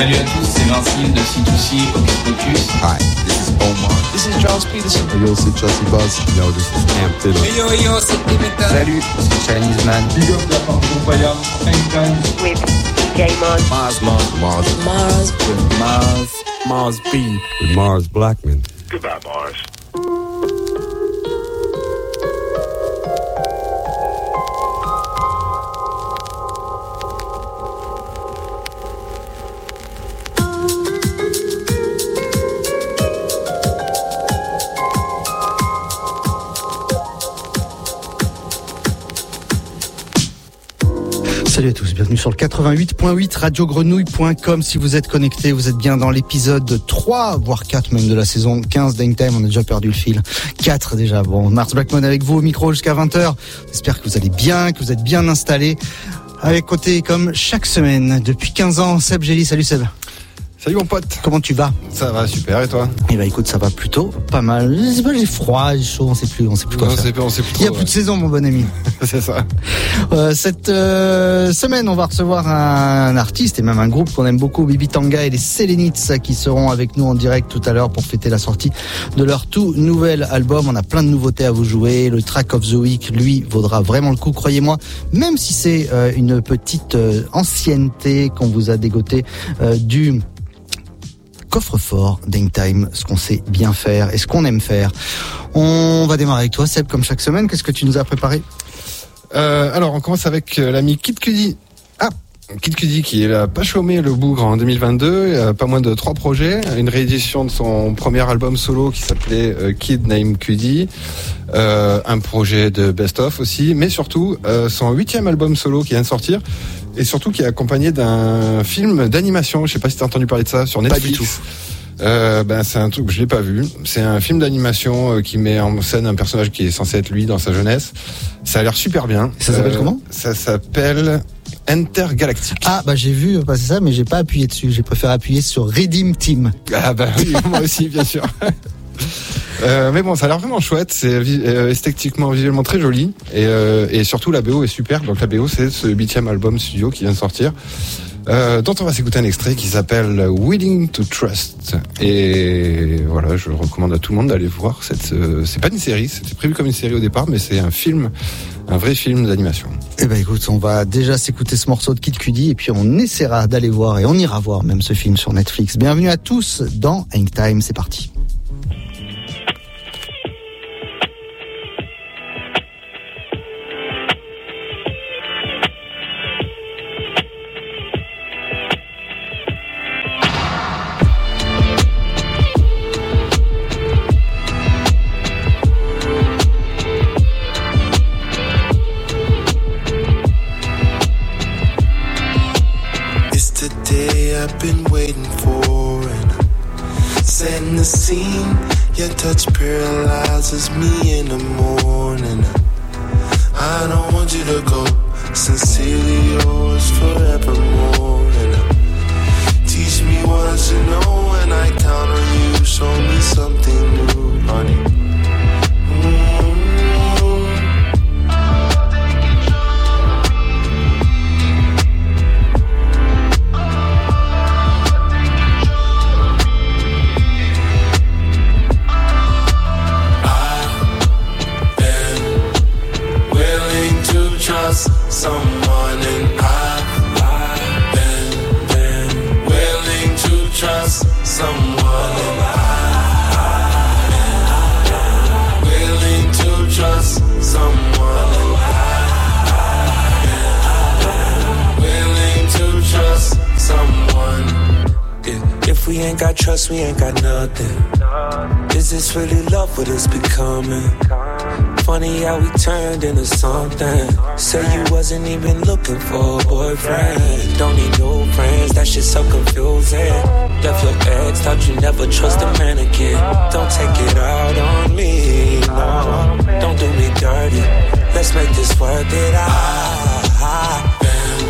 Salut à tous, c'est Vincile de C2C Hocus Pocus. Hi, this is Omar. This is Charles Peterson. Yo, c'est Chelsea Buzz. Yo, this is Cam Taylor. Yo, yo, c'est Dimitra. Salut, c'est Chinese Man. Big up la part de Payam, Hang With DJ Mars. Mars, Mars, Mars. Mars. With Mars, Mars B. With Mars Blackman. Goodbye, Mars. Bienvenue sur le 88.8 radiogrenouille.com. Si vous êtes connecté, vous êtes bien dans l'épisode 3, voire 4 même de la saison 15 d'Hang Time. On a déjà perdu le fil. 4 déjà. Bon, Mars Blackmon avec vous au micro jusqu'à 20h. J'espère que vous allez bien, que vous êtes bien installés. Avec côté comme chaque semaine, depuis 15 ans, Seb Gély. Salut Seb. Salut mon pote. Comment tu vas? Ça va super et toi? Eh ben écoute, ça va plutôt pas mal. Je sais pas, j'ai froid, j'ai chaud, on sait plus, on sait plus quoi Non, faire. c'est pas- on sait plus Il y a trop, plus de saison, mon bon ami. C'est ça. Euh, cette euh, semaine, on va recevoir un artiste et même un groupe qu'on aime beaucoup, Bibi Tanga et les Selenites, qui seront avec nous en direct tout à l'heure pour fêter la sortie de leur tout nouvel album. On a plein de nouveautés à vous jouer. Le track of the week, lui, vaudra vraiment le coup, croyez-moi. Même si c'est euh, une petite euh, ancienneté qu'on vous a dégoté euh, du coffre-fort d'Hangtime, ce qu'on sait bien faire et ce qu'on aime faire. On va démarrer avec toi, Seb, comme chaque semaine. Qu'est-ce que tu nous as préparé Euh, alors on commence avec euh, l'ami Kid Cudi. Ah Kid Cudi qui a pas chômé le bougre en 2022, il a pas moins de trois projets, une réédition de son premier album solo qui s'appelait euh, Kid Name Cudi, un projet de best-of aussi, mais surtout son huitième album solo qui vient de sortir, et surtout qui est accompagné d'un film d'animation, je sais pas si t'as entendu parler de ça, sur Netflix. du tout. Euh, ben c'est un truc que je l'ai pas vu. C'est un film d'animation euh, qui met en scène un personnage qui est censé être lui dans sa jeunesse. Ça a l'air super bien. Ça s'appelle Euh, comment? Ça s'appelle Intergalactic. Ah bah j'ai vu passer ça mais j'ai pas appuyé dessus, j'ai préféré appuyer sur Redeem Team. Ah bah oui, moi aussi bien sûr. Euh, mais bon, ça a l'air vraiment chouette. C'est vi- euh, esthétiquement, visuellement très joli, et, euh, surtout la BO est super. Donc la BO, c'est ce huitième album studio qui vient de sortir, euh, dont on va s'écouter un extrait qui s'appelle Willing to Trust. Et voilà, je recommande à tout le monde d'aller voir. Euh, c'est pas une série, c'était prévu comme une série au départ, mais c'est un film, un vrai film d'animation. Eh ben écoute, on va déjà s'écouter ce morceau de Kid Cudi et puis on essaiera d'aller voir et on ira voir même ce film sur Netflix. Bienvenue à tous dans Hang Time, c'est parti. Boyfriend. Don't need no friends, that shit's so confusing. Left your ex, thought you never trust a man again. Don't take it out on me, no. Don't do me dirty. Let's make this worth it. I,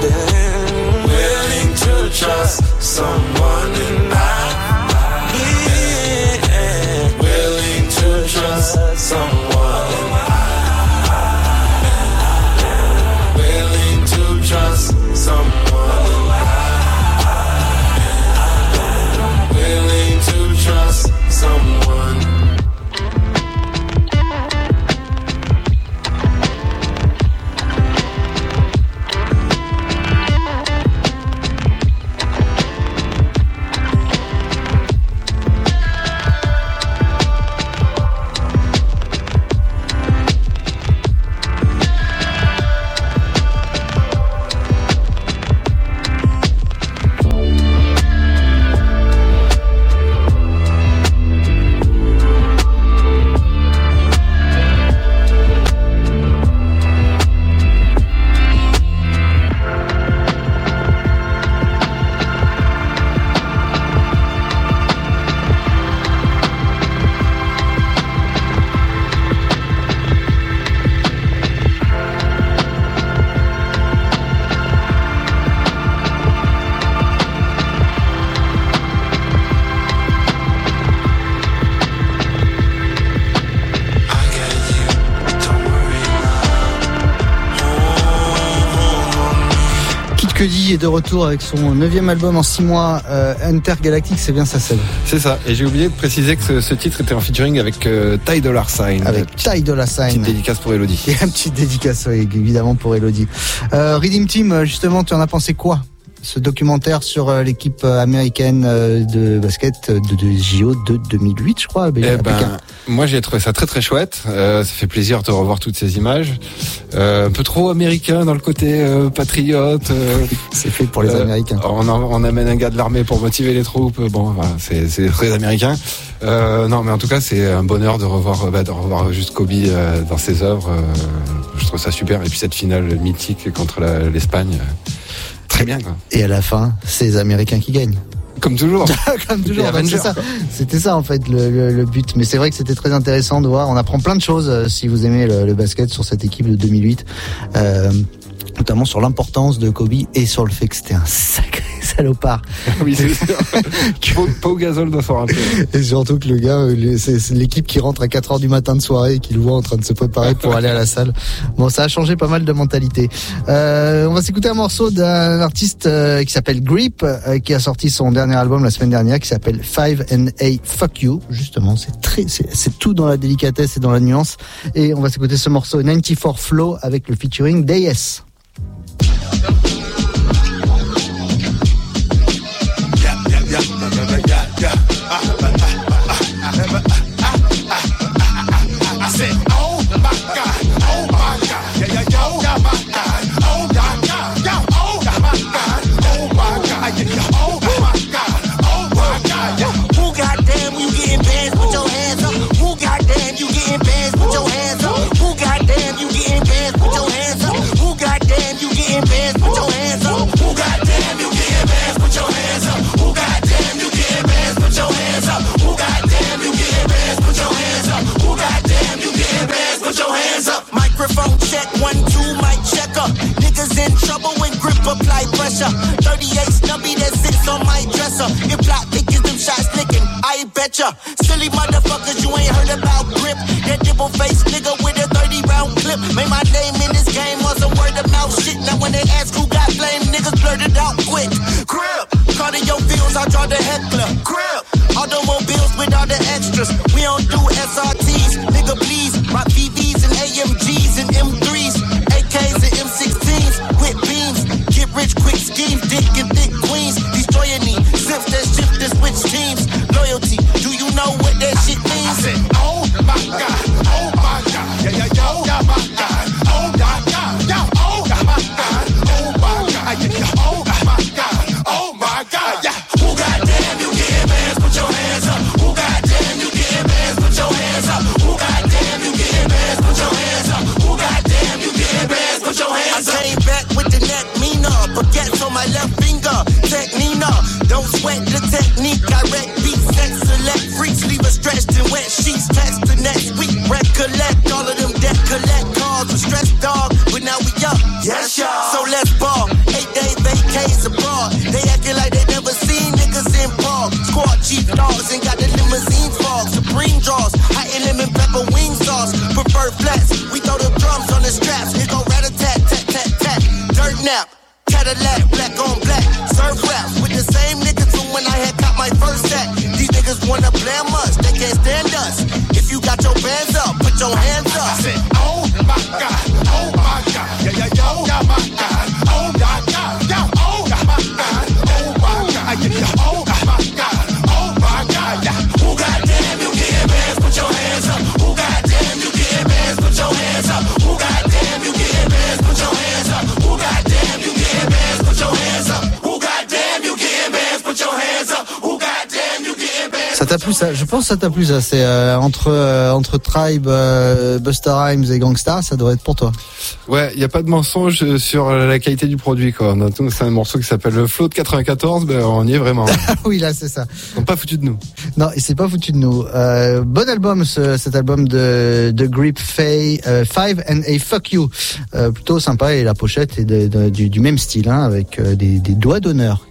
been willing to trust someone and I've willing to trust someone. Cudi est de retour avec son neuvième album en six mois, euh, Intergalactic, c'est bien ça, Seb. C'est ça. Et j'ai oublié de préciser que ce, ce titre était en featuring avec euh, Ty Dollar Sign. Avec Ty Dolla Petite Sign. dédicace pour Elodie. Et un petit dédicace, oui, évidemment, pour Elodie. Euh, Redeem Team, justement, tu en as pensé quoi? Ce documentaire sur euh, l'équipe euh, américaine euh, de basket de, de JO de 2008, je crois. à Eh ben, moi j'ai trouvé ça très très chouette. Euh, ça fait plaisir de revoir toutes ces images. Euh, un peu trop américain dans le côté euh, patriote. c'est fait pour les Américains. On, en- on amène un gars de l'armée pour motiver les troupes. Bon, voilà, c'est très américain. Non, mais en tout cas, c'est un bonheur de revoir, bah, de revoir juste Kobe dans ses œuvres. je trouve ça super. Et puis cette finale mythique contre l'Espagne, très bien. Quoi. Et à la fin, c'est les Américains qui gagnent. Comme toujours. Comme toujours, ça. quoi. C'était ça en fait le, le- le but. Mais c'est vrai que c'était très intéressant de voir. On apprend plein de choses euh, si vous aimez le, le basket sur cette équipe de 2008. Euh, notamment sur l'importance de Kobe et sur le fait que c'était un sacré salopard. oui, c'est sûr. Pau, Pau Gasol doit s'en rappeler. Et surtout que le gars, euh, c'est l'équipe qui rentre à 4 heures du matin de soirée et qui le voit en train de se préparer pour aller à la salle. Bon, ça a changé pas mal de mentalité. Euh, on va s'écouter un morceau d'un artiste euh, qui s'appelle Grip, euh, qui a sorti son dernier album la semaine dernière, qui s'appelle Five and A Fuck You. Justement, c'est très, c'est c'est tout dans la délicatesse et dans la nuance. Et on va s'écouter ce morceau 94 Flow avec le featuring d'AS. I the straps. Here go rat a tat, tat, tat, tat. Dirt nap, Cadillac, black on black. Surf rap with the same niggas from when I had got my first set. These niggas wanna blame us, they can't stand us. If you got your bands up, put your hands up. I said, plu ça Je pense que ça t'a plu ça. C'est euh, entre euh, entre Tribe, euh, Buster Rhymes et Gangsta, ça devrait être pour toi. Ouais, il n'y a pas de mensonge sur la qualité du produit, quoi. C'est un morceau qui s'appelle le Flow de 94, ben, on y est vraiment. oui, là, c'est ça. Ils sont pas foutus de nous. Non, et c'est pas foutu de nous. Euh, bon album, ce, cet album de, de Grip Fay, euh, Five and a Fuck You. Euh, plutôt sympa et la pochette est de- de- du, du même style, hein, avec des, des doigts d'honneur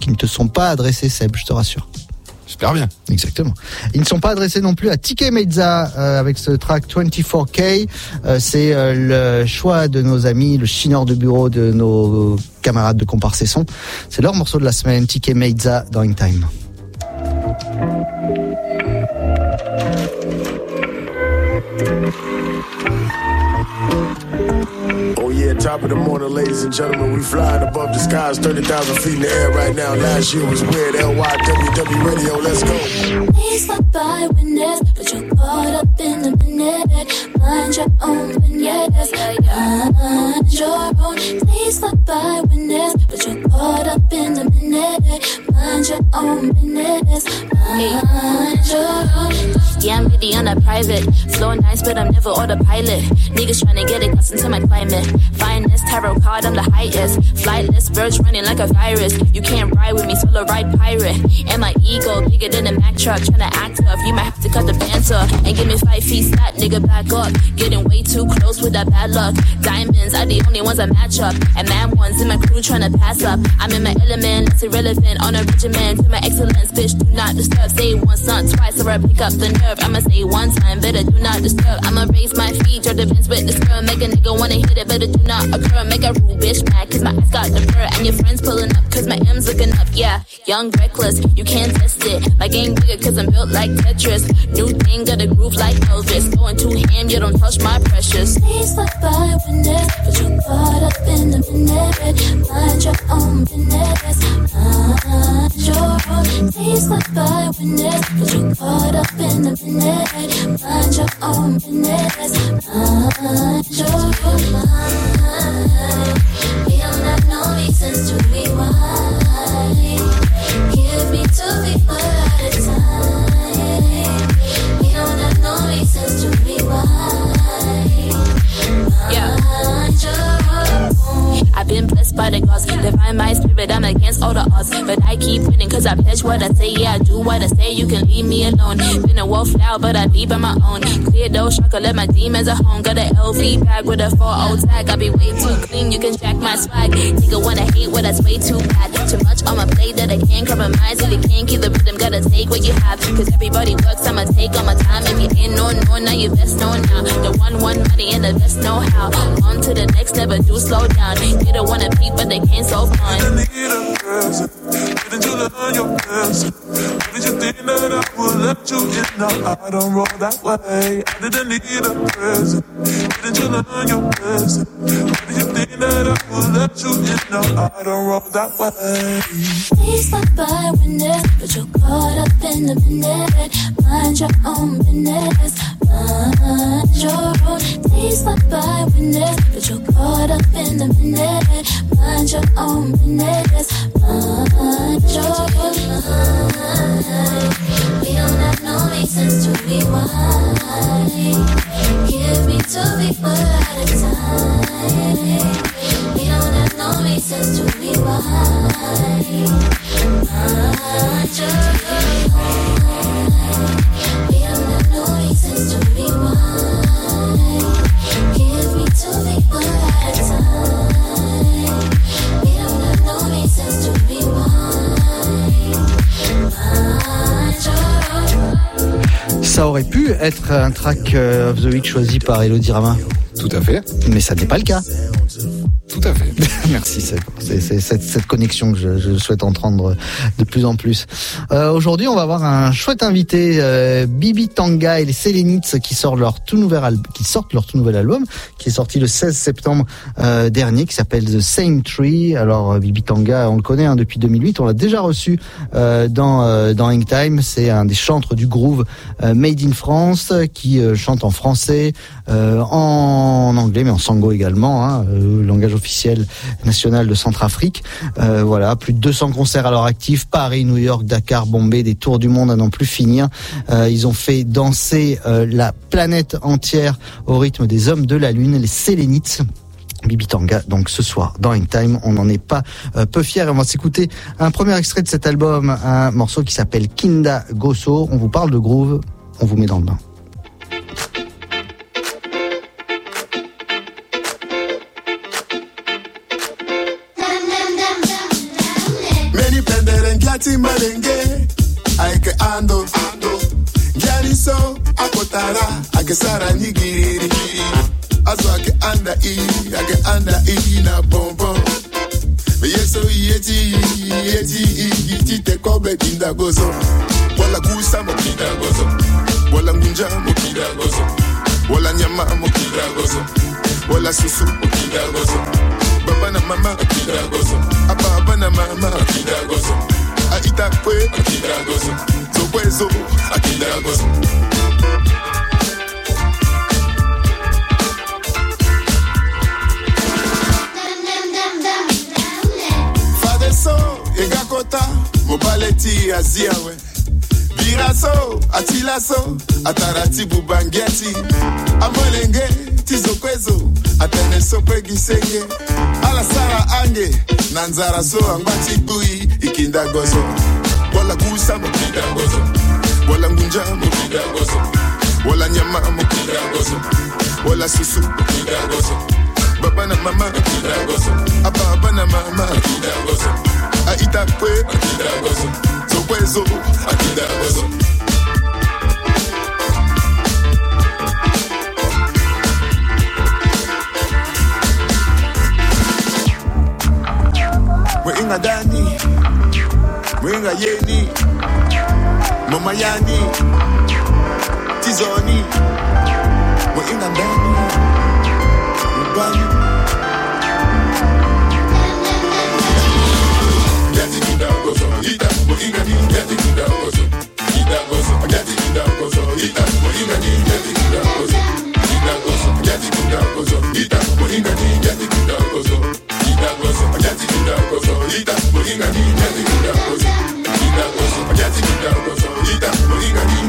qui ne te sont pas adressés, Seb, je te rassure. J'espère bien. Exactement. Ils ne sont pas adressés non plus à TK Mezza euh, avec ce track 24K. Euh, c'est euh, le choix de nos amis, le chineur de bureau de nos camarades de Comparsesson. C'est leur morceau de la semaine, TK Mezza dans In Time. Top of the morning, ladies and gentlemen. We flying above the skies, 30,000 feet in the air right now. Last year was weird. LYWW Radio, let's go. Please stop by witness, but you're caught up in the minute. Mind your own business. Mind your own. Please stop by when witness, but you're caught up in the minute. Mind your own business. Mind your own. Yeah, I'm really on a private. Flow nice, but I'm never autopilot. Niggas tryna get accustomed to my climate. Finest tarot card, I'm the highest. Flightless birds running like a virus. You can't ride with me, solo ride pirate. And my ego bigger than a Mack truck. Tryna act tough, you might have to cut the off. And give me five feet stat, nigga, back up. Getting way too close with that bad luck. Diamonds are the only ones I match up. And mad ones in my crew tryna pass up. I'm in my element, it's irrelevant. On a regimen to my excellence, bitch, do not disturb. Say once, not twice, or I pick up the nerve. I'ma say one time, better do not disturb. I'ma raise my feet, your defense with this girl. Make a nigga wanna hit it, better do not occur. Make a rule, bitch, mad, cause my eyes got the fur. And your friends pulling up, cause my M's looking up, yeah. Young, reckless, you can't test it. My game bigger, cause I'm built like Tetris. New thing, got a groove like Elvis. Going too ham, you don't touch my precious. Please stop by witness, but you're caught up in the minute. Mind your own business. Mind your own. Please stop by witness, but you're caught up in the minute. Mind your own business. Mind your own. Mind. We don't have no reasons to rewind. Give me two people I've been blessed by the gods. Divine my spirit, I'm against all the odds. But I keep winning cause I pledge what I say. Yeah, I do what I say. You can leave me alone. Been a wolf now, but I leave on my own. Clear those shaka, let my demons at home. Got a LV bag with a 4 tag. I be way too clean, you can jack my swag. Nigga wanna hate what that's way too bad. Too much on my plate that I can't compromise. If you can't keep the rhythm, gotta take what you have. Cause everybody works, I'ma take all my time. If you ain't no, no, now you best know now. The one, one money and the best know how. On to the next, never do slow down. They don't wanna peep, but they can't so fun. Didn't you learn your lesson? Didn't you think that I would let you in? No, I don't roll that way. I didn't need a present. Didn't you learn your lesson? Did you think that I would let you in? No, I don't roll that way. Please stop by witness, but you're caught up in the minute. Mind your own business. Mind your own. Please stop by witness, but you're caught up in the minute. Mind your own business. Mind your. Mind. We don't have no reasons to rewind. Give me two people at a time. We don't have no reasons to rewind. Mind your own. We don't have no reasons to rewind. Ça aurait pu être un track euh, of the week choisi par Elodie Rama. Tout à fait. Mais ça n'est pas le cas. Tout à fait. Merci, c'est cette, connexion que je, je souhaite entendre de plus en plus. Euh, Aujourd'hui, on va avoir un chouette invité, euh, Bibi Tanga et les Selenites qui sortent leur tout nouvel album, qui sortent leur tout nouvel album, qui est sorti le 16 septembre euh, dernier, qui s'appelle The Same Tree. Alors euh, Bibi Tanga, on le connaît hein, depuis 2008, on l'a déjà reçu euh, dans euh, dans Hang Time. C'est un des chantres du groove Made in France qui chante en français, en anglais, mais en sango également, hein, langage officiel national de Centrafrique. Euh, voilà, plus de 200 concerts à leur actif, Paris, New York, Dakar, Bombay, des tours du monde à n'en plus finir. Euh, ils ont fait danser euh, la planète entière au rythme des hommes de la lune, les Sélénites. Bibi Tanga, donc ce soir dans In Time, on n'en est pas euh, peu fiers. On va s'écouter un premier extrait de cet album, un morceau qui s'appelle Kinda Gosso. On vous parle de groove, on vous met dans le bain. akesara akesara nyigiriri azụ ake anda iyi ake anda iyi na bọmbọm yeso yeti yeti yiti tekobe kindagozo wala kusa mo kindagozo wala ngunja mo kindagozo wala nyama mo kindagozo wala susu mo kindagozo baba na mama kindagozo ababa na mama kindagozo aita kwe kwezo zokwezo kindagozo mobaleti aziawe viraso atilaso ataratibu bangeti amolenge tizokwezo atanesopwegisenge alasara ange na nzara so angbatibui ikindagozo wala kusa mokidangozo wala ngunja mokidangozo wala nyama mokidangozo wala susu mokidangozo baba na mama a baba na mama akida gozo. A itakwe akida gozo. Zokwezo akida gozo. Mwenga dani, mwenga yeni, mama yani, tizoni, mwenga dani one. Gerçekten gozo, ita, bu ingani, gerçekten gozo, ita gozo, gerçekten gozo, ita, bu ingani, gerçekten gozo, ita gozo, ita, bu ingani, gerçekten gozo, ita gozo, gerçekten gozo, ita, bu ingani, gerçekten gozo, ita gozo, gerçekten gozo, ita, bu ingani,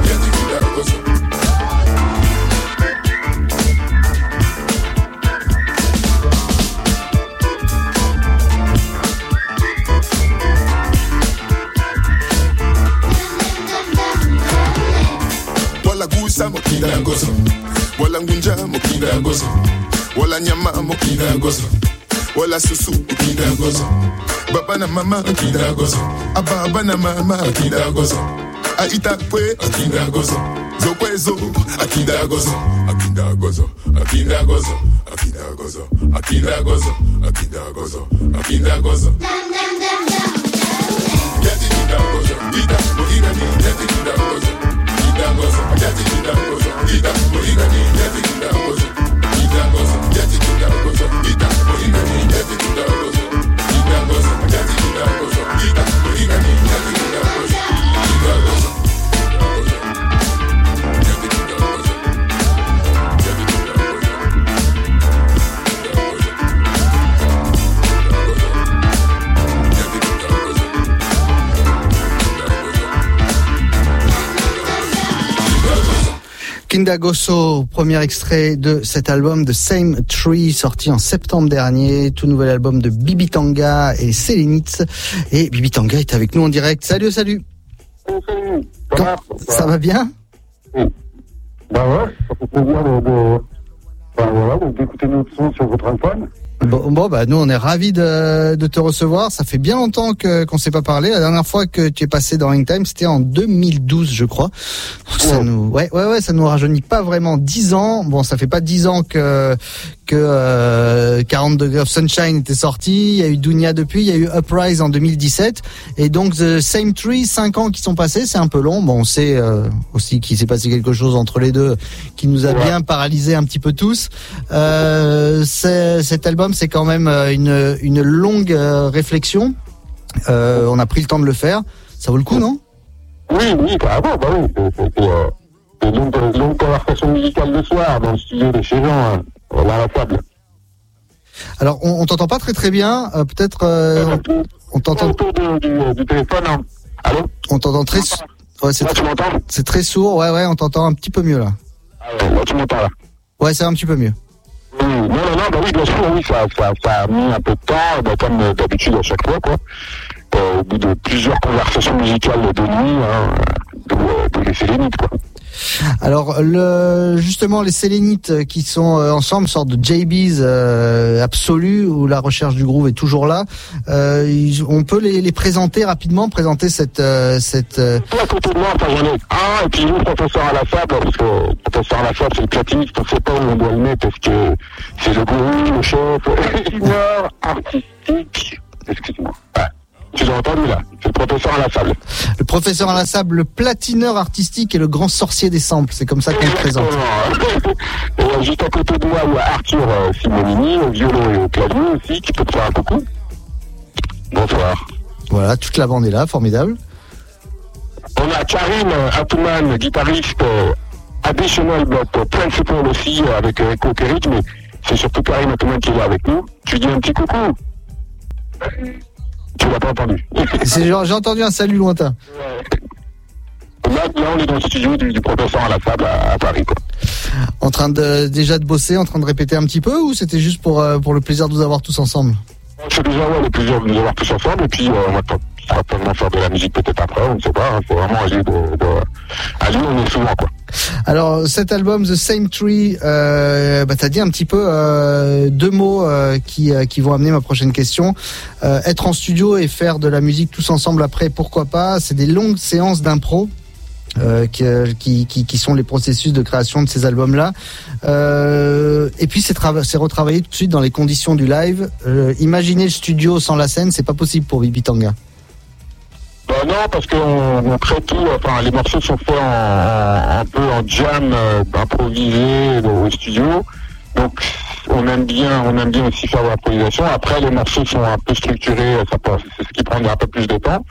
mokinda gozo wala ngunja mokinda gozo wala nyama mokinda gozo wala susu mokinda gozo baba na mama mokinda gozo ababa na mama mokinda gozo aita kwe mokinda gozo zokwezo akinda gozo akinda gozo akinda gozo akinda gozo akinda gozo akinda gozo akinda gozo Yeti kinda gozo ita mokinda ni yeti kinda gozo idangozo atati Kindagoso, premier extrait de cet album The Same Tree, sorti en septembre dernier. Tout nouvel album de Bibi Tanga et Sélénitz. Et Bibi Tanga est avec nous en direct. Salut, salut. Comment- ça va bien Bah ouais, ça fait plaisir de, de, enfin, voilà, donc d'écouter notre son sur votre iPhone. Bon, bon, bah nous on est ravis de, de te recevoir. Ça fait bien longtemps que qu'on s'est pas parlé. La dernière fois que tu es passé dans Ring Time, c'était en 2012, je crois. Ça nous, ouais, ouais, ouais, ça nous rajeunit pas vraiment 10 ans. Bon, ça fait pas 10 ans que puisque euh, 40 Degree of Sunshine était sorti, il y a eu Dunia depuis, il y a eu Uprise en 2017, et donc The Same Tree, 5 ans qui sont passés, c'est un peu long. Bon, on sait euh, aussi qu'il s'est passé quelque chose entre les deux qui nous a bien paralysé un petit peu tous. Euh, cet album, c'est quand même euh, une, une longue euh, réflexion. Euh, on a pris le temps de le faire. Ça vaut le coup, non? Oui, oui, carrément, bah oui. C'était euh, une longue, longue conversation musicale le soir dans le studio de chez Jean, hein, à la table. Alors, on, on t'entend pas très très bien. euh, Peut-être euh, on t'entend. Autour du, du, du téléphone, hein. Allô? On t'entend très. Ouais, c'est Là, tu m'entends? c'est très sourd. Ouais, ouais, on t'entend un petit peu mieux là. Ah ouais, là, tu m'entends là. Ouais, c'est un petit peu mieux. Non, non, non, bah oui, bien sûr, oui, ça, a mis un peu de temps, bah, comme euh, d'habitude à chaque fois, quoi. Euh, au bout de plusieurs conversations musicales de nuit, hein, de, euh, laisser les mythes, quoi. Alors, le, justement, les Sélénites qui sont euh, ensemble, sorte de JBs euh, absolus, où la recherche du groove est toujours là. Euh, ils- on peut les, les présenter rapidement, présenter cette euh, cette. euh, à côté de moi, un, et puis le professeur à la sable, parce que le professeur à la sable, c'est le platiniste, on sait pas où on doit le mettre, est-ce que c'est le gourou, le chef, senior, artistique, excuse-moi. Tu l'as entendu là, c'est le professeur à la sable. le professeur à la sable, le platineur artistique et le grand sorcier des samples. C'est comme ça qu'on le présente. Et euh, juste à côté de moi, il y a Arthur euh, Simonini, au violon et au clavier aussi, qui peut te faire un coucou. Bonsoir. Voilà, toute la bande est là, formidable. On a Karim euh, Atouman, guitariste additional but principal aussi avec Echo Kerrick, mais c'est surtout Karim Atouman qui est là avec nous. Tu dis un petit coucou. Tu l'as pas entendu. C'est genre, J'ai entendu un salut lointain. Là, là, on est dans le studio du, du professeur à la table à, à Paris. Quoi. En train de déjà de bosser, en train de répéter un petit peu, ou c'était juste pour euh, pour le plaisir de vous avoir tous ensemble? C'est déjà ouais, le plaisir de nous avoir tous ensemble, et puis euh, on va certainement faire de la musique peut-être après, on ne sait pas. hein. C'est vraiment de, de... À lui, on est souvent, quoi. Alors cet album The Same Tree, euh, bah, t'as dit un petit peu euh, deux mots euh, qui euh, qui vont amener ma prochaine question. Être en studio et faire de la musique tous ensemble après, pourquoi pas? C'est des longues séances d'impro. Qui, qui, qui, sont les processus de création de ces albums-là. Et puis c'est c'est retravaillé tout de suite dans les conditions du live. Euh, imaginez le studio sans la scène, c'est pas possible pour Bibi Tanga. Bah non, parce qu'on on crée tout, enfin les morceaux sont faits en, un peu en jam, euh, improvisé au studio. Donc on aime bien, on aime bien aussi faire l'improvisation. Après les morceaux sont un peu structurés, ça peut- c'est ce qui prend un peu plus de temps.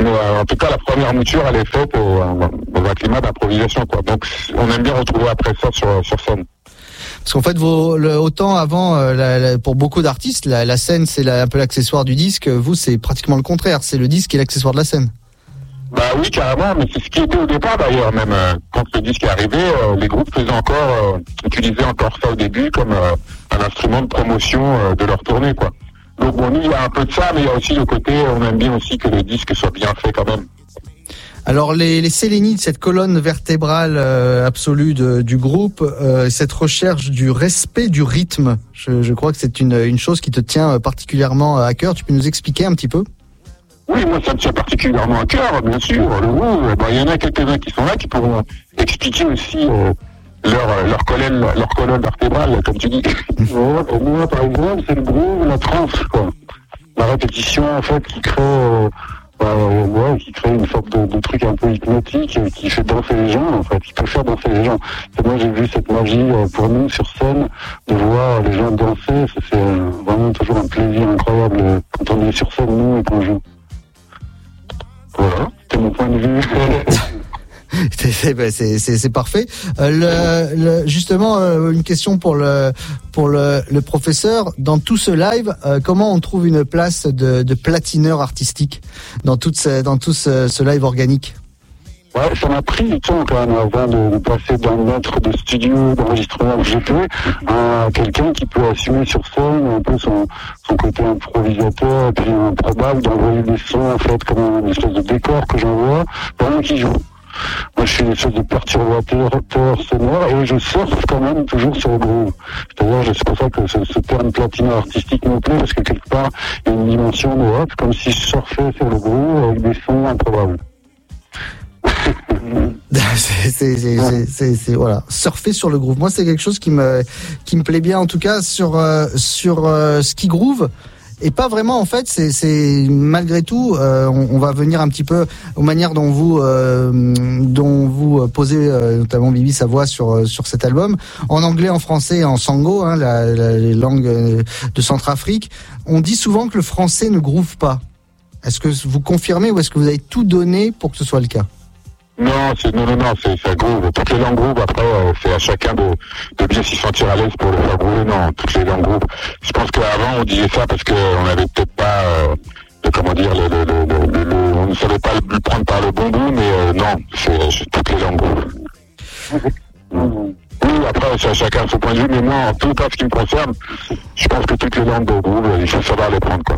Mais euh, en tout cas la première mouture elle est faite au- dans un climat d'improvisation. Donc on aime bien retrouver après ça sur, sur scène. Parce qu'en fait, le, autant avant, euh, la- pour beaucoup d'artistes, la, scène c'est un peu l'accessoire du disque. Vous, c'est pratiquement le contraire. C'est le disque qui est l'accessoire de la scène. Bah oui, carrément, mais c'est ce qui était au départ d'ailleurs, même euh, quand le disque est arrivé, euh, les groupes faisaient encore, utilisaient encore ça au début comme un instrument de promotion de leur tournée, quoi. Donc bon, nous, il y a un peu de ça, mais il y a aussi le côté, on aime bien aussi que le disque soit bien fait quand même. Alors les, les Sélénites, cette colonne vertébrale euh, absolue de- du groupe, euh, cette recherche du respect du rythme, je, je crois que c'est une, une chose qui te tient euh, particulièrement à cœur. Tu peux nous expliquer un petit peu? Oui, moi, ça me tient particulièrement à cœur, bien sûr. Le bah, il y en a quelques-uns qui sont là qui pourront expliquer aussi euh, leur, euh, leur colonne, leur colonne vertébrale, comme tu dis. Ouais, pour moi, par exemple, c'est le groove, la trance, quoi. La répétition, en fait, qui crée, euh, bah, euh, ouais, qui crée une sorte de, truc un peu hypnotique, qui fait danser les gens, en fait, qui peut faire danser les gens. Et moi, j'ai vu cette magie euh, pour nous sur scène, de voir les gens danser. C'est euh, vraiment toujours un plaisir incroyable euh, quand on est sur scène, nous, et qu'on joue. Voilà, c'était mon point de vue. C'est ben, c'est- parfait. Euh, le, le- justement, euh, une question pour le pour le, le professeur. Dans tout ce live, euh, comment on trouve une place de, de platineur artistique dans toute ce, dans tout ce, ce live organique? Ouais, ça m'a pris du temps quand même avant de, de passer d'un maître de studio, d'enregistrement que j'étais, à quelqu'un qui peut assumer sur scène un peu son, son côté improvisateur puis improbable d'envoyer des sons en fait comme une espèce de décor que j'envoie, vraiment qui joue. Moi, je suis une espèce de perturbateur sonore et je surfe quand même toujours sur le groove. C'est-à-dire, c'est pour ça que ce, ce terme platine artistique me plaît parce que quelque part, il y a une dimension de hop, comme si je surfais sur le groove avec des sons improbables. c'est, voilà, surfer sur le groove. Moi, c'est quelque chose qui me qui me plaît bien, en tout cas sur euh, sur euh, ski groove. Et pas vraiment en fait, c'est malgré tout, euh, on, va venir un petit peu aux manières dont vous euh, dont vous posez euh, notamment Bibi sa voix sur sur cet album en anglais, en français, en sango, hein, la, la- les langues de Centrafrique. On dit souvent que le français ne groove pas. Est-ce que vous confirmez ou est-ce que vous avez tout donné pour que ce soit le cas? Non, non, non, non, ça groove. Toutes les langues groove, après, c'est à chacun de, bien s'y sentir à l'aise pour le faire groover. Non, toutes les langues groove. Je pense on disait ça parce qu'on n'avait peut-être pas, euh, comment dire, le, on ne savait pas le prendre par le bon bout, mais euh, non, c'est c'est toutes les langues. Oui, après, à chacun son point de vue, mais moi, en tout cas, ce qui me concerne, je pense que toutes les langues de groove, il faut savoir les prendre, quoi.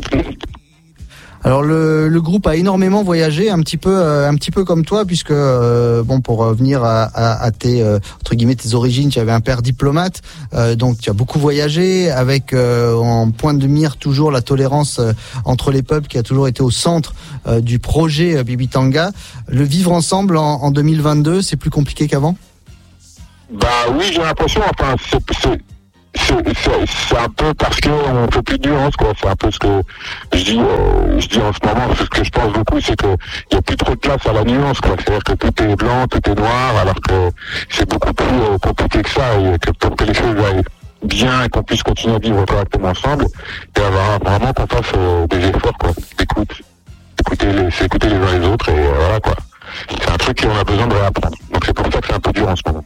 Alors le, le groupe a énormément voyagé, un petit peu, euh, un petit peu comme toi, puisque euh, bon, pour revenir à, à, à tes euh, entre guillemets tes origines, tu avais un père diplomate, euh, donc tu as beaucoup voyagé, avec euh, en point de mire toujours la tolérance euh, entre les peuples, qui a toujours été au centre euh, du projet euh, Bibi Tanga. Le vivre ensemble en, en 2022, c'est plus compliqué qu'avant? Bah oui, j'ai l'impression, enfin, c'est, c'est, un peu parce qu'on fait plus de nuances, quoi. C'est un peu ce que je dis, euh, je dis en ce moment, ce que je pense beaucoup, c'est que il y a plus trop de place à la nuance, quoi. C'est-à-dire que tout est blanc, tout est noir, alors que c'est beaucoup plus euh, compliqué que ça, et que pour que les choses aillent bien et qu'on puisse continuer à vivre correctement ensemble, et avoir vraiment qu'on fasse euh, des efforts, quoi, d'écoute. Écouter les, écouter les uns les autres, et euh, voilà, quoi. C'est un truc qu'on a besoin de réapprendre. Donc c'est pour ça que c'est un peu dur en ce moment.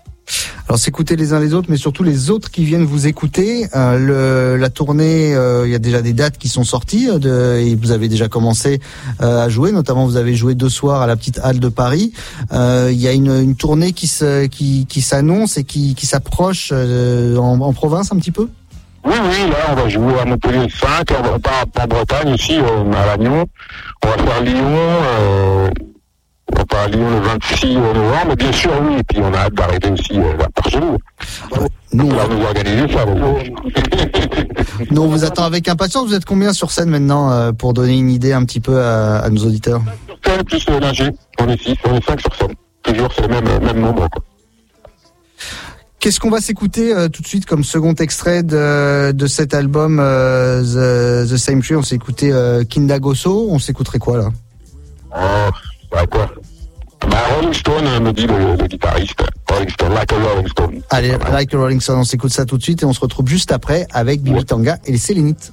Alors s'écouter les uns les autres, mais surtout les autres qui viennent vous écouter. Euh, le, la tournée, euh, il y a déjà des dates qui sont sorties euh, de, et vous avez déjà commencé euh, à jouer. Notamment, vous avez joué deux soirs à la petite halle de Paris. Euh, Il y a une, une tournée qui se, qui, qui s'annonce et qui, qui s'approche euh, en, en province un petit peu? Oui, oui, là, on va jouer à Montpellier le 5, on va pas en Bretagne euh, à Lannion. On va faire Lyon, on va pas à Lyon le 26 novembre, mais bien sûr, oui, et puis on a hâte d'arriver aussi euh, par chez nous. Nous, on va nous organiser ça. donc. Nous, on vous attend avec impatience. Vous êtes combien sur scène maintenant euh, pour donner une idée un petit peu à, à nos auditeurs Scène plus linge, on est 6, on est 5 sur scène. Toujours, c'est le même, euh, même nombre, quoi. Qu'est-ce qu'on va s'écouter euh, tout de suite comme second extrait de, de cet album euh, The, The Same Tree? On s'est écouté euh, Kindagoso. On s'écouterait quoi là? Oh, bah quoi? Bah Rolling Stone, euh, me dit le, le guitariste. Rolling Stone, like a Rolling Stone. Allez, Like a Rolling Stone, on s'écoute ça tout de suite et on se retrouve juste après avec Bibi Tanga et les Sélénites.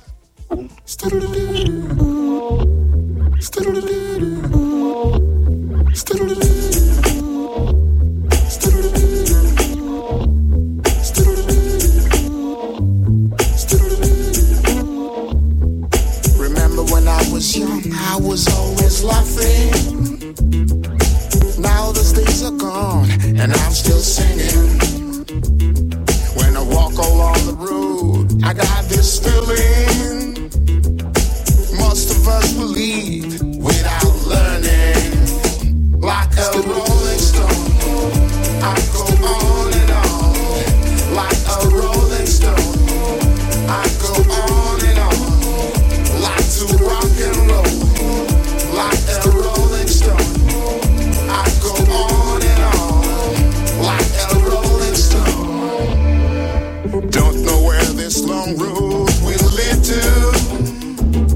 Remember when I was young, I was always laughing. Gone, and I'm still singing. When I walk along the road, I got this feeling. Most of us believe without learning. Like a rolling long road will lead to.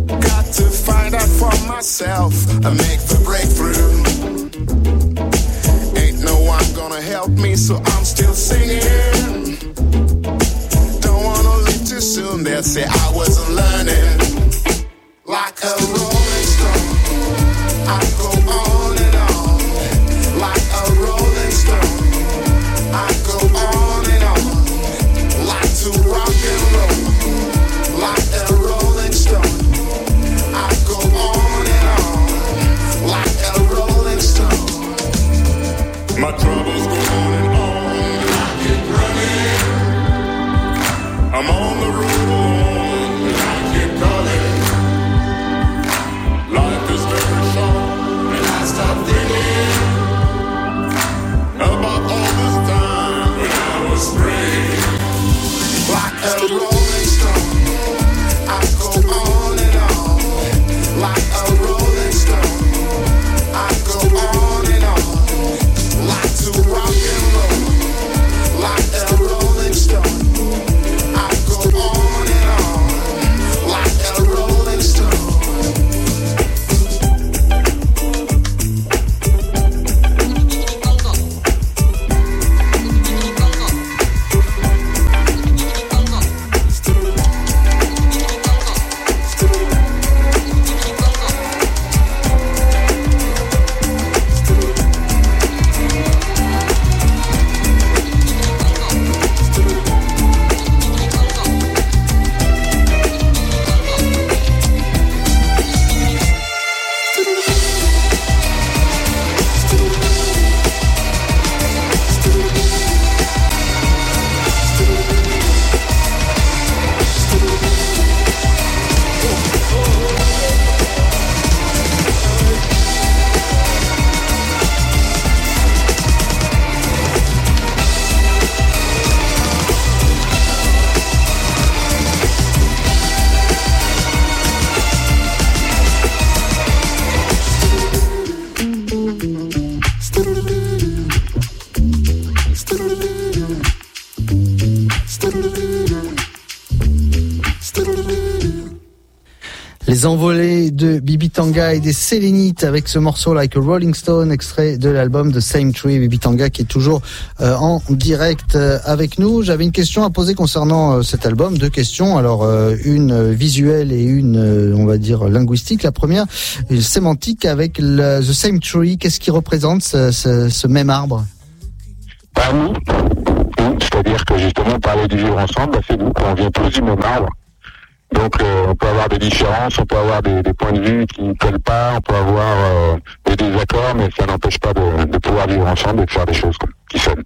Got to find out for myself and make the breakthrough. Ain't no one gonna help me, so I'm still singing. Don't wanna leave too soon, they'll say I wasn't learning like a rolling envolées de Bibi Tanga et des Sélénites avec ce morceau Like a Rolling Stone, extrait de l'album The Same Tree. Bibi Tanga qui est toujours euh, en direct euh, avec nous. J'avais une question à poser concernant euh, cet album, deux questions. Alors euh, une euh, visuelle et une, euh, on va dire, linguistique. La première, une sémantique avec le, The Same Tree. Qu'est-ce qui représente ce, ce- ce même arbre? Nous, c'est-à-dire que justement, parler du vivre ensemble, bah, c'est nous, on vient tous du même arbre. Donc, euh, on peut avoir des différences, on peut avoir des, des points de vue qui ne collent pas, on peut avoir euh, des désaccords, mais ça n'empêche pas de, de pouvoir vivre ensemble et de faire des choses qui sonnent.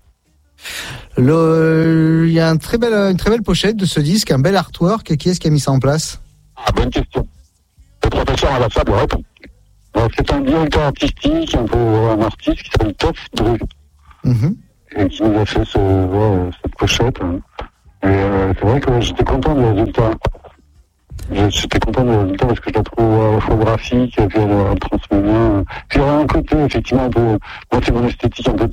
Il y a un très belle, une très belle pochette de ce disque, un bel artwork. Qui est-ce qui a mis ça en place? Ah, bonne question. Le professeur Alassad le répond. Alors, C'est un directeur artistique, un peu un artiste qui s'appelle Toff Dru. Mhm. Et qui nous a fait ce, ouais, cette pochette. hein. Et euh, c'est vrai que j'étais content du résultat. Je- J'étais content du résultat parce que je la trouve à la fois graphique et puis elle, elle transmet bien. Puis il y a un côté, effectivement, un peu, moi c'est mon esthétique un peu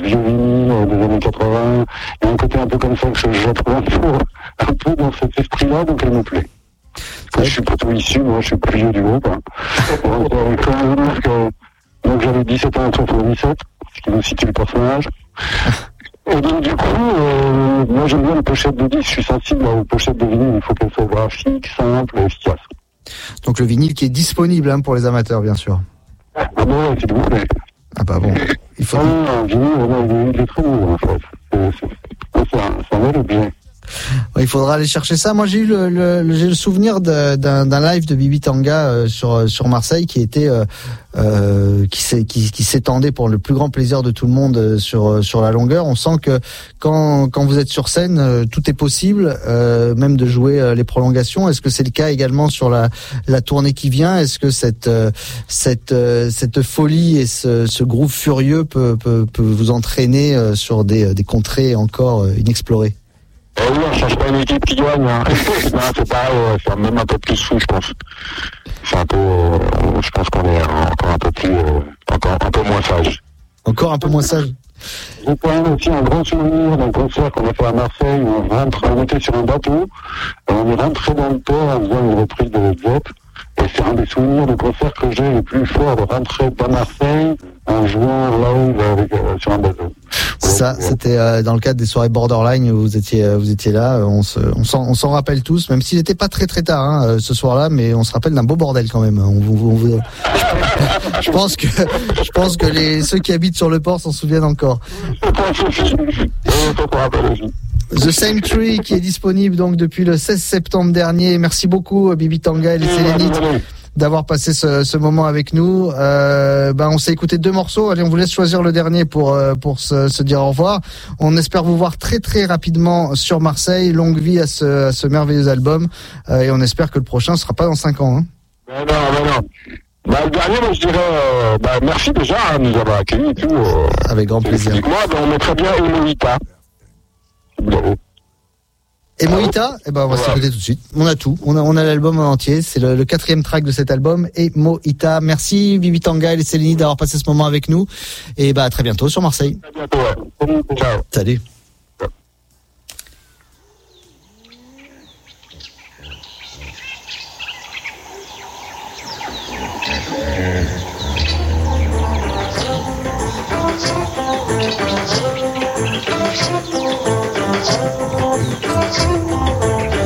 vinyle euh, des années 80. Il y a un côté un peu comme ça que je, je la trouve un peu, un peu dans cet esprit-là, donc elle me plaît. Parce que je suis plutôt issu, moi je suis plus vieux du groupe. Hein. Donc, euh, j'avais 17 ans en 77, ce qui nous situe le personnage. Et donc du coup, euh, moi j'aime bien les pochettes de disques, je suis sensible aux pochettes de vinyle, il faut qu'elles soient graphiques, simples et efficaces. Donc le vinyle qui est disponible hein, pour les amateurs, bien sûr. Ah bon, s'il vous plaît. Ah bah bon. Il faut... Ah, un vinyle, ouais, il est très beau en fait. C'est- un, un bel objet. Il faudra aller chercher ça. Moi, j'ai eu le, souvenir d'un live de Bibi Tanga euh, sur sur Marseille qui était euh, euh, qui s'étendait pour le plus grand plaisir de tout le monde euh, sur euh, la longueur. On sent que quand vous êtes sur scène, euh, tout est possible, euh, même de jouer euh, les prolongations. Est-ce que c'est le cas également sur la tournée qui vient? Est-ce que cette euh, euh, folie et ce, ce groove furieux peut, vous entraîner euh, sur des contrées encore euh, inexplorées? Euh, oui, on change pas une équipe qui gagne. Hein. non, c'est pareil, ouais, c'est même un peu plus fou, je pense. C'est un peu, euh, je pense qu'on est encore un peu plus, euh, encore un peu moins sage. Encore un peu moins sage. J'ai quand même aussi un grand souvenir d'un concert qu'on a fait à Marseille où on rentre, on était sur un bateau, et on est rentré dans le port en faisant une reprise de Led. Et c'est un des souvenirs de concert que j'ai les plus forts de rentrer à Marseille en jouant live avec, euh, sur un bateau. Ça, c'était euh, dans le cadre des soirées Borderline où vous étiez, euh, vous étiez là. euh, On se, on s'en, on s'en rappelle tous, même s'il n'était pas très très tard hein, euh, ce soir-là, mais on se rappelle d'un beau bordel quand même. On, vous- on vous- je pense que, je pense que les ceux qui habitent sur le port s'en souviennent encore. The Same Tree qui est disponible donc depuis le 16 septembre dernier. Merci beaucoup euh, Bibi Tanga et les Sélénites d'avoir passé ce, ce moment avec nous. Euh, ben on s'est écouté deux morceaux. Allez, on vous laisse choisir le dernier pour euh, pour se, se dire au revoir. On espère vous voir très très rapidement sur Marseille. Longue vie à ce, à ce merveilleux album Euh, et on espère que le prochain sera pas dans cinq ans. hein. Mais non, mais non. Bah, le dernier, moi, je dirais, euh, bah, merci déjà hein, nous avoir accueillis et tout. Euh, Avec grand plaisir. Moi, bah, on mettrait bien Eloïta. Et Moïta, eh ben on va s'écouter tout de suite. On a tout. On a, on a l'album en entier. C'est le, le quatrième track de cet album. Et Moïta. Merci Bibi Tanga et les Céline d'avoir passé ce moment avec nous. Et bah à très bientôt sur Marseille. À bientôt, ouais. Ciao. Salut.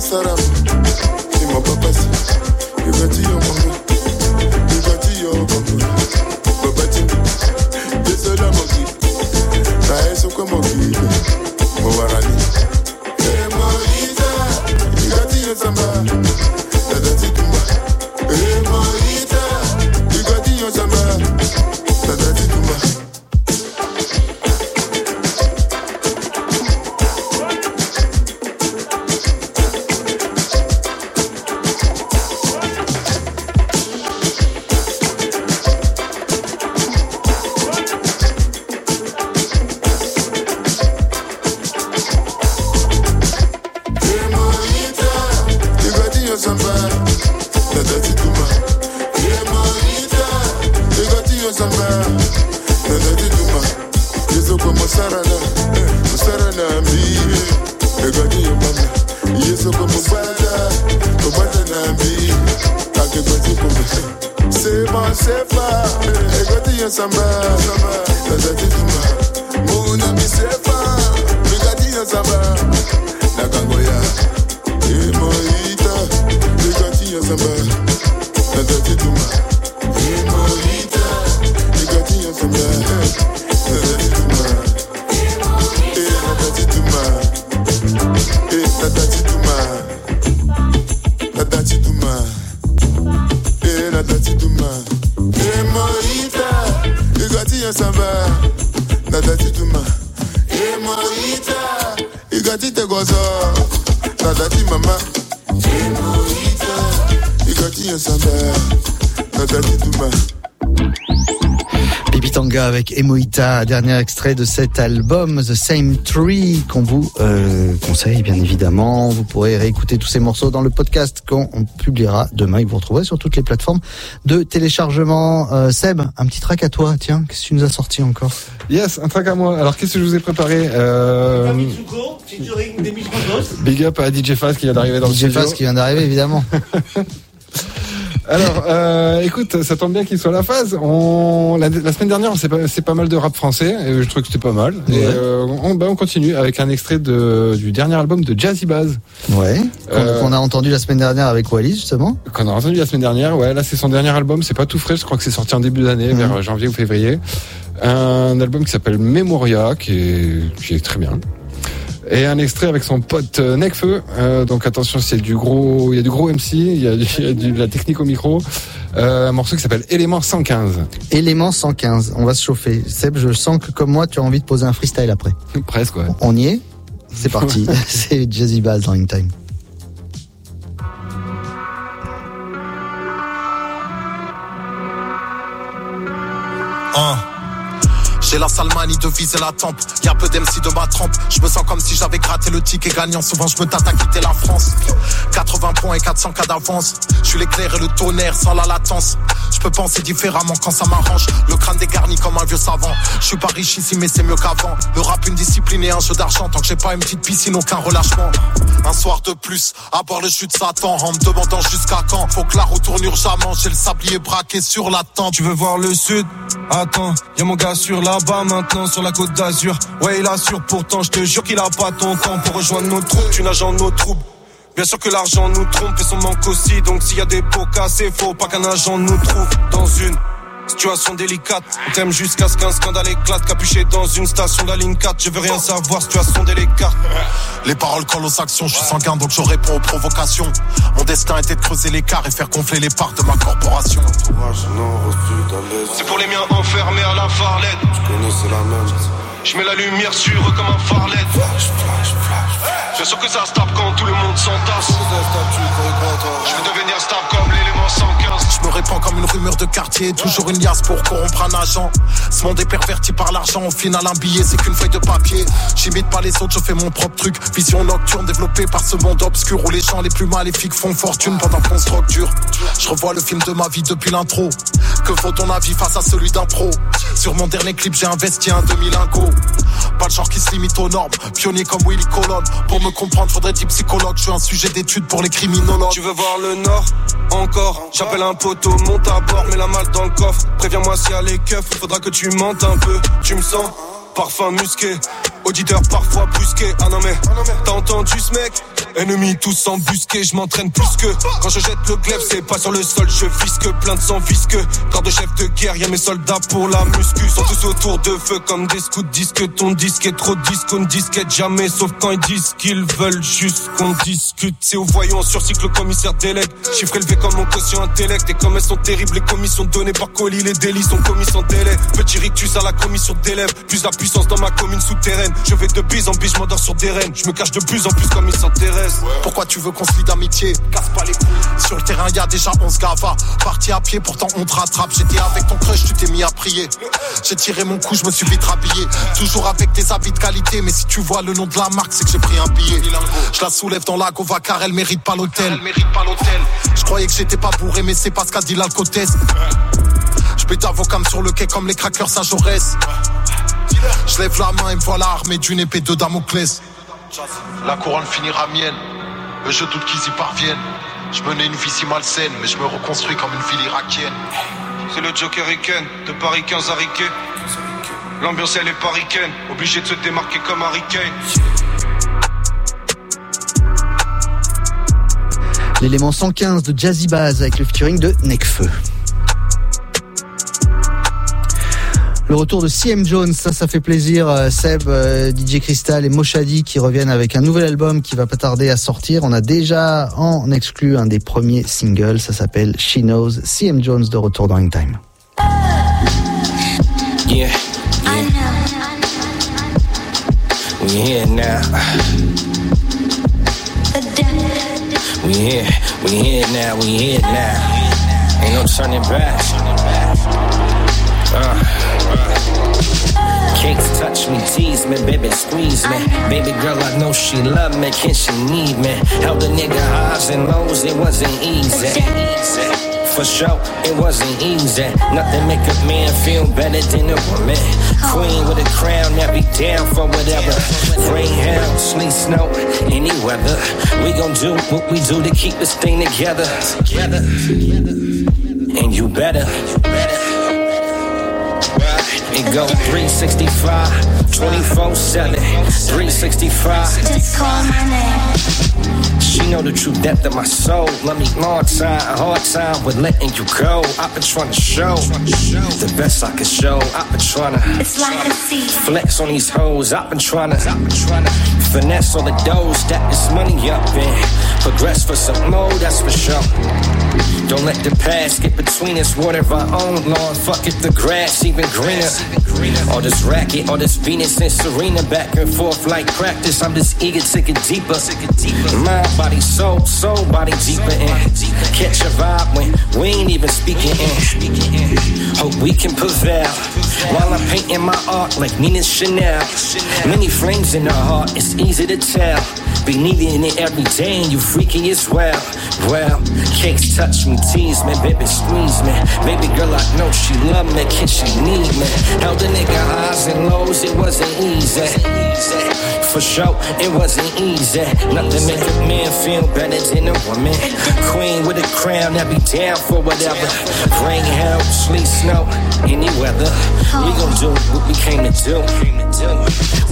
Sarah. C'est dernier extrait de cet album The Same Tree qu'on vous euh, conseille bien évidemment. Vous pourrez réécouter tous ces morceaux dans le podcast qu'on publiera demain et que vous retrouverez sur toutes les plateformes de téléchargement. Euh, Seb, un petit track à toi, tiens, qu'est-ce que tu nous as sorti encore? Yes, un track à moi. Alors, qu'est-ce que je vous ai préparé? Euh, Big up à DJ Fast qui vient d'arriver dans le DJ studio. Fast qui vient d'arriver évidemment. Alors, euh, écoute, ça tombe bien qu'il soit la phase. On, la, la semaine dernière, c'est pas, pas mal de rap français. Et je trouve que c'était pas mal. Et Ouais. euh, on, bah, on continue avec un extrait de, du dernier album de Jazzy Baz. Ouais. Qu'on Euh, qu'on a entendu la semaine dernière avec Wallis justement. Qu'on a entendu la semaine dernière. Ouais, là, c'est son dernier album. C'est pas tout frais. Je crois que c'est sorti en début d'année, Mhm. vers euh, janvier ou février. Un album qui s'appelle Memoria, qui est, qui est très bien. Et un extrait avec son pote euh, Necfeu. Euh, donc attention, c'est du gros, il y a du gros MC, il y a, du- il y a du- de la technique au micro. Euh, un morceau qui s'appelle Élément 115. Élément 115, on va se chauffer. Seb, je sens que comme moi, tu as envie de poser un freestyle après. Presque, ouais. On y est C'est parti. C'est Jazzy Bass dans In Time. Hein. J'ai la sale manie de viser la tempe. Y'a peu d'MC de ma trempe. Je me sens comme si j'avais gratté le ticket gagnant. Souvent, je me tâte à quitter la France. 80 points et 400 cas d'avance. Je suis l'éclair et le tonnerre sans la latence. Je peux penser différemment quand ça m'arrange. Le crâne dégarni comme un vieux savant. Je suis pas riche ici, mais c'est mieux qu'avant. Le rap, une discipline et un jeu d'argent. Tant que j'ai pas une petite piscine, aucun relâchement. Un soir de plus, à boire le jus de Satan. En me demandant jusqu'à quand. Faut que la roue tourne urgemment. J'ai le sablier braqué sur la tente. Tu veux voir le sud? Attends, y'a mon gars sur là-bas maintenant sur la côte d'Azur. Ouais, il assure pourtant, je te jure qu'il a pas ton temps pour rejoindre nos troupes. Tu nages en nos troubles. Bien sûr que l'argent nous trompe et son manque aussi. Donc s'il y a des pots cassés, faut pas qu'un agent nous trouve dans une situation délicate. On t'aime jusqu'à ce qu'un scandale éclate. Capuché dans une station de la ligne 4. Je veux rien savoir, situation délicate. Les paroles collent aux actions, je suis sanguin donc je réponds aux provocations. Mon destin était de creuser l'écart et faire gonfler les parts de ma corporation. C'est pour les miens enfermés à la farlette. Je connais, c'est la même. Je mets la lumière sur eux comme un farlet. Bien sûr que ça se tape quand tout le monde s'entasse. Je veux devenir stable comme l'élément 115. Je me répands comme une rumeur de quartier, toujours une liasse pour corrompre un agent. Ce monde est perverti par l'argent, au final un billet c'est qu'une feuille de papier. J'imite pas les autres, je fais mon propre truc. Vision nocturne développée par ce monde obscur où les gens les plus maléfiques font fortune pendant qu'on se. Je revois le film de ma vie depuis l'intro. Que vaut ton avis face à celui d'un pro? Sur mon dernier clip j'ai investi un demi-lingot. Pas le genre qui se limite aux normes, pionnier comme Willy Colon. Pour me comprendre faudrait dire psychologue, je suis un sujet d'étude pour les criminologues. Tu veux voir le nord Encore? J'appelle un poteau, monte à bord, mets la malle dans le coffre. Préviens-moi s'il y a les keufs, faudra que tu mentes un peu. Tu me sens? Parfum musqué, auditeur parfois brusqué. Ah non mais, t'as entendu ce mec? Ennemis tous embusqués, je m'entraîne plus que Quand je jette le glaive, c'est pas sur le sol, je visque Plein de sang visqueux, corps de chef de guerre Y'a mes soldats pour la muscu. Sont tous autour de feu comme des scouts Disque ton disque est trop disque, on disquette jamais. Sauf quand ils disent qu'ils veulent juste qu'on discute. C'est au voyant sur cycle le commissaire délègue Chiffre élevé comme mon quotient intellect. Et comme elles sont terribles, les commissions données par colis Les délits sont commis sans délai. Petit rictus à la commission d'élèves Plus la puissance dans ma commune souterraine Je vais de bise en bise, je m'endors sur des rennes Je me cache de plus en plus comme ils s'intéressent Pourquoi tu veux qu'on se lie d'amitié? Casse pas les couilles. Sur le terrain, y a déjà 11 gavas. Parti à pied, pourtant on te rattrape. J'étais avec ton crush, tu t'es mis à prier. J'ai tiré mon coup, je me suis vite rhabillé. Toujours avec des habits de qualité, mais si tu vois le nom de la marque, c'est que j'ai pris un billet. Je la soulève dans la gova car elle mérite pas l'hôtel. Je croyais que j'étais pas bourré, mais c'est pas ce qu'a dit l'alcotesse. Je Mes d'avocats sur le quai comme les crackers à Jaurès. Je lève la main et me voilà armé d'une épée de Damoclès. La couronne finira mienne, mais je doute qu'ils y parviennent. Je menais une vie si malsaine, mais je me reconstruis comme une ville irakienne. C'est le Joker Riken, de Paris 15 à Riquet. L'ambiance elle est paricaine, obligé de se démarquer comme Harry Kane. L'élément 115 de Jazzy Bass avec le featuring de Necfeu. Le retour de CM Jones, ça, ça fait plaisir. Euh, Seb, euh, DJ Crystal et Moshadi qui reviennent avec un nouvel album qui va pas tarder à sortir. On a déjà en exclu un des premiers singles, ça s'appelle She Knows. CM Jones de retour dans Time. Yeah, yeah. We here now. We here, we here now, we here now. Ain't no turning back. Uh. Cakes touch me, tease me, baby, squeeze me. Baby girl, I know she love me, can she need me? Held a nigga highs and lows, it wasn't easy. For sure, it wasn't easy. Nothing make a man feel better than a woman. Queen with a crown, that be down for whatever. Rain, hail, sleet, snow, any weather. We gon' do what we do to keep this thing together. Together. And you better. It go 365, 24 7, 365. Just call my name. She know the true depth of my soul. Let me long time, a hard time with letting you go. I've been trying to show the best I can show. I've been trying to It's like a sea. flex on these hoes. I've been trying to finesse all the doughs that this money up in. Progress for some more, that's for sure. Don't let the past get between us. Of our own lawn. Fuck if the grass even greener. All this racket, all this Venus and Serena back and forth like practice. I'm just eager to get deeper. Mind, body, soul, soul, body deeper in. Catch a vibe when we ain't even speaking in. Hope we can prevail while I'm painting my art like Nina Chanel. Many flames in her heart, it's easy to tell. Be needing it every day and you freaky as well. Well, cakes touch me, tease me, baby squeeze me. Baby girl, I know she love me, can she need me? Held a nigga highs and lows, it wasn't easy. For sure, it wasn't easy. Nothing make a man feel better than a woman. Queen with a crown, that be down for whatever. Rain, hail, sleet, snow, any weather. We oh. gon' do what we came to do.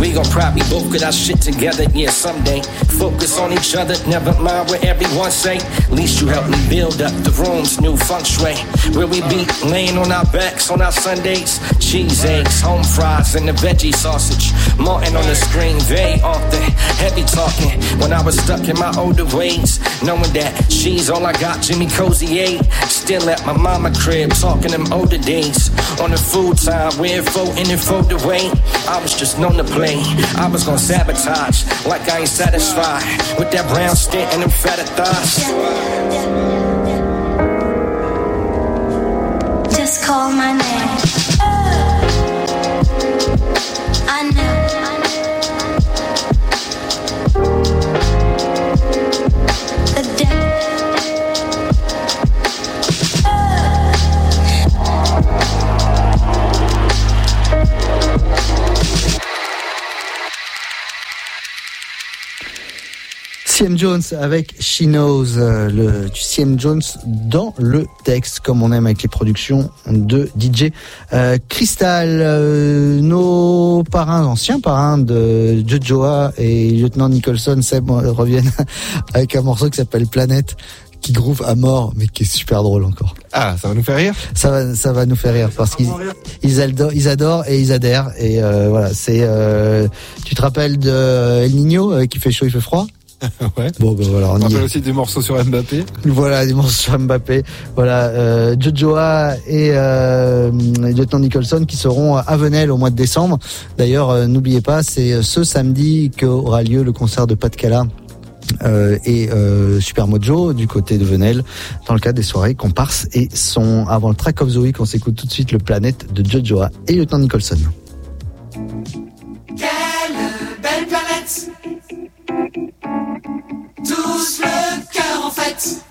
We gon' probably both get our shit together, yeah, someday. Focus on each other, never mind what everyone say. At least you help me build up the room's new feng shui. Where we be laying on our backs on our Sundays. Cheese eggs, home fries, and the veggie sausage. Martin on the screen, very often. Heavy talking when I was stuck in my older ways. Knowing that she's all I got, Jimmy Cozy 8. Still at my mama crib, talking them older days. On the food time, we're voting and fold away. I was just known to play. I was gonna sabotage, like I ain't satisfied with that brown stint and them fatter thighs. Just call my name. CM Jones avec She Knows, euh, le du CM Jones dans le texte, comme on aime avec les productions de DJ euh, Crystal. euh, nos parrains, anciens parrains de Jojoa et Lieutenant Nicholson, Seb, euh, reviennent avec un morceau qui s'appelle Planète qui groove à mort, mais qui est super drôle encore. Ah, ça va nous faire rire? Ça va, ça va nous faire rire parce qu'ils ils adorent, ils adorent et ils adhèrent. Et euh, voilà, c'est. euh, tu te rappelles de El Nino euh, qui fait chaud, il fait froid? Ouais. Bon, ben voilà, On on rappelle aussi des morceaux sur Mbappé. Voilà, des morceaux sur Mbappé. Voilà, euh, Jojoa et euh, Lieutenant Nicholson qui seront à Venelle au mois de décembre. D'ailleurs, euh, n'oubliez pas, c'est ce samedi qu'aura lieu le concert de Pat Cala. euh, et euh, Super Mojo du côté de Venelle dans le cadre des soirées comparses et son avant le track of the week on s'écoute tout de suite le planète de Jojoa et Lieutenant Nicholson Quelle belle planète Tous le cœur en fête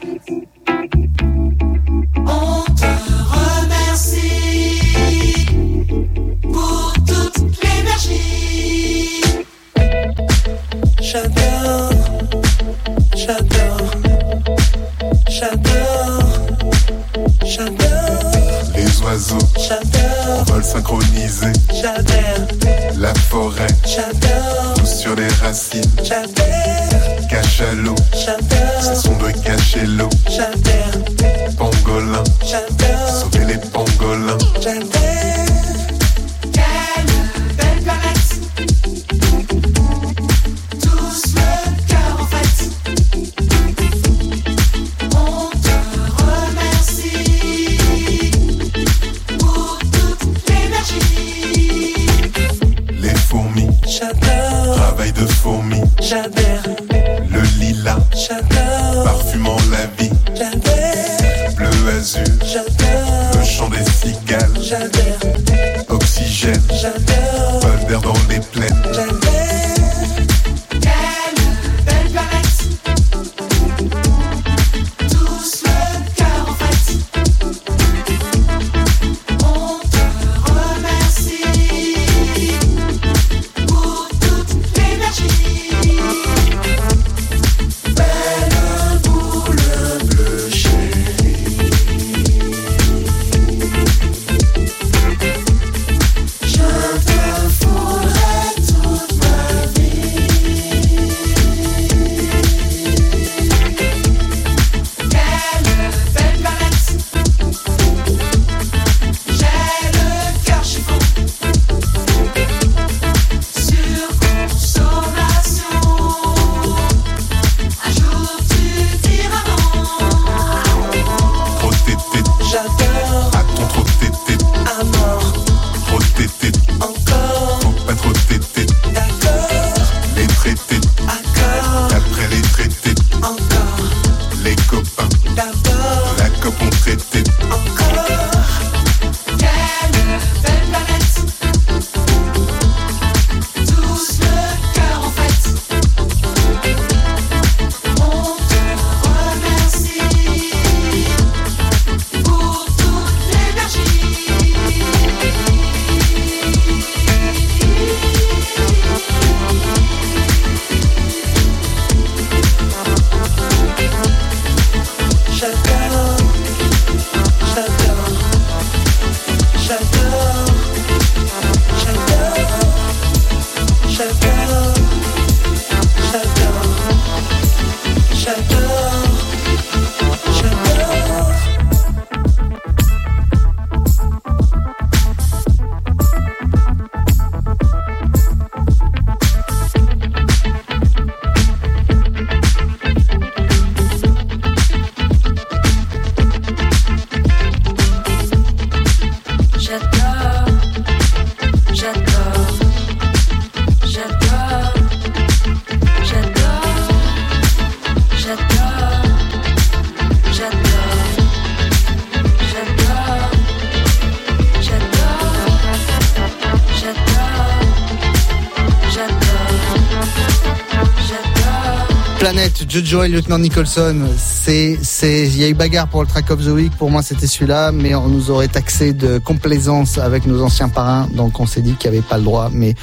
Planète, Jojo et Lieutenant Nicholson, c'est, c'est, il y a eu bagarre pour le track of the week. Pour moi, c'était celui-là, mais on nous aurait taxé de complaisance avec nos anciens parrains, donc on s'est dit qu'il n'y avait pas le droit. Mais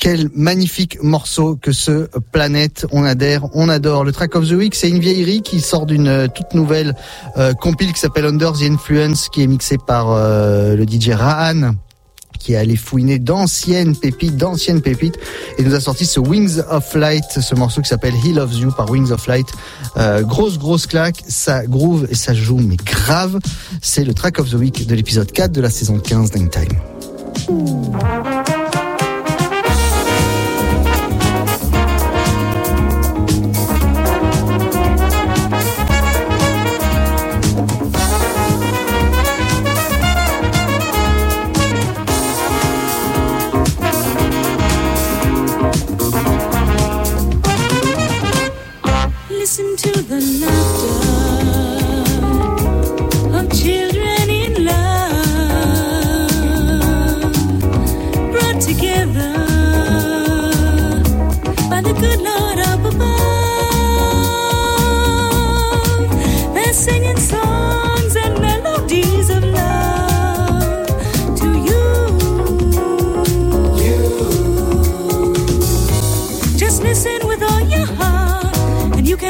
quel magnifique morceau que ce Planète. On adhère, on adore. Le track of the week, c'est une vieillerie qui sort d'une euh, toute nouvelle euh, compile qui s'appelle Under the Influence, qui est mixée par euh, le DJ Rahan qui est allé fouiner d'anciennes pépites, d'anciennes pépites, et nous a sorti ce Wings of Light, ce morceau qui s'appelle He Loves You par Wings of Light. Euh, grosse, grosse claque, ça groove et ça joue, mais grave. C'est le track of the week de l'épisode 4 de la saison 15 d'Hangtime. Listen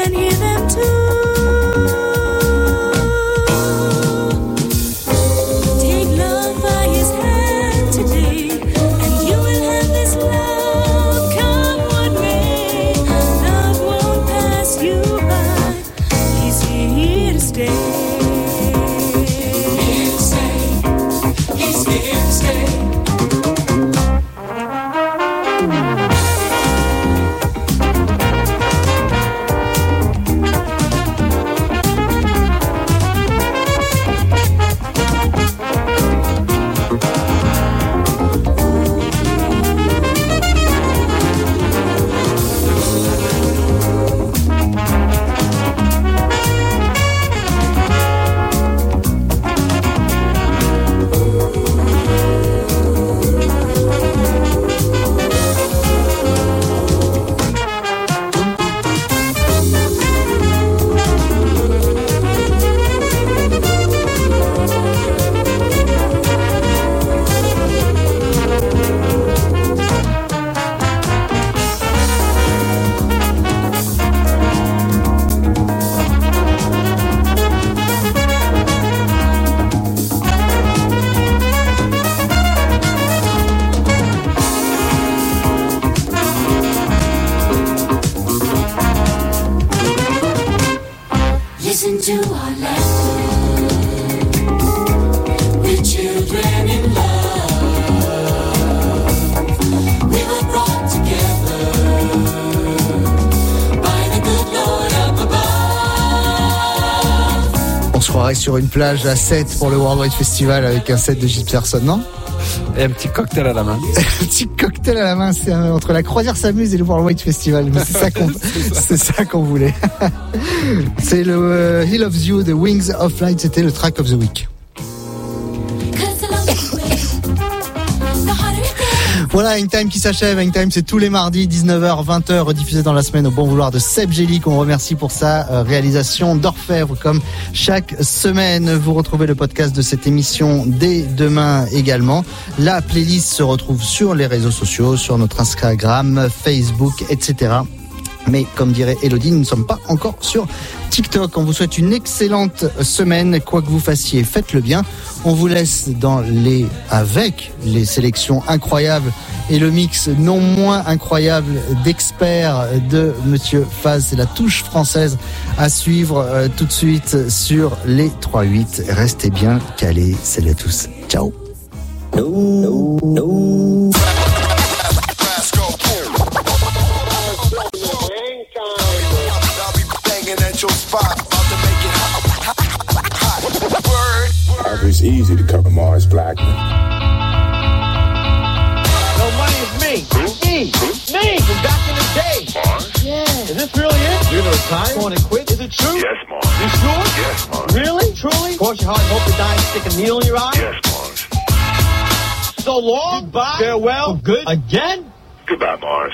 can hear them too. Soirée sur une plage à 7 pour le Worldwide Festival avec un set de Gilles Pearson, non? Et un petit cocktail à la main. un petit cocktail à la main, c'est entre la croisière s'amuse et le Worldwide Festival. Mais c'est ça qu'on, c'est ça qu'on voulait. c'est le euh, He Loves You, The Wings of Light, c'était le track of the week. Voilà, Hangtime qui s'achève. Hangtime, c'est tous les mardis, 19h, 20h, rediffusé dans la semaine au bon vouloir de Seb Gély, qu'on remercie pour sa euh, réalisation d'orfèvre, comme chaque semaine. Vous retrouvez le podcast de cette émission dès demain également. La playlist se retrouve sur les réseaux sociaux, sur notre Instagram, Facebook, etc. Mais comme dirait Elodie, nous ne sommes pas encore sur TikTok. On vous souhaite une excellente semaine. Quoi que vous fassiez, faites-le bien. On vous laisse dans les, avec les sélections incroyables et le mix non moins incroyable d'experts de Monsieur Faz. C'est la touche française à suivre euh, tout de suite sur les 3-8. Restez bien calés. Salut à tous. Ciao. Banging easy to cover Mars Blackman. No money is me. Me. Me from back in the day. Yeah. Is this really it? You're gonna retire? Going to quit? Is it true? Yes, Mars. You sure? Yes, Mars. Really? Truly? Cross your heart and hope to die and stick a needle in your eye? Yes, Mars. So long. Goodbye. Farewell. For good. Again? Goodbye, Mars.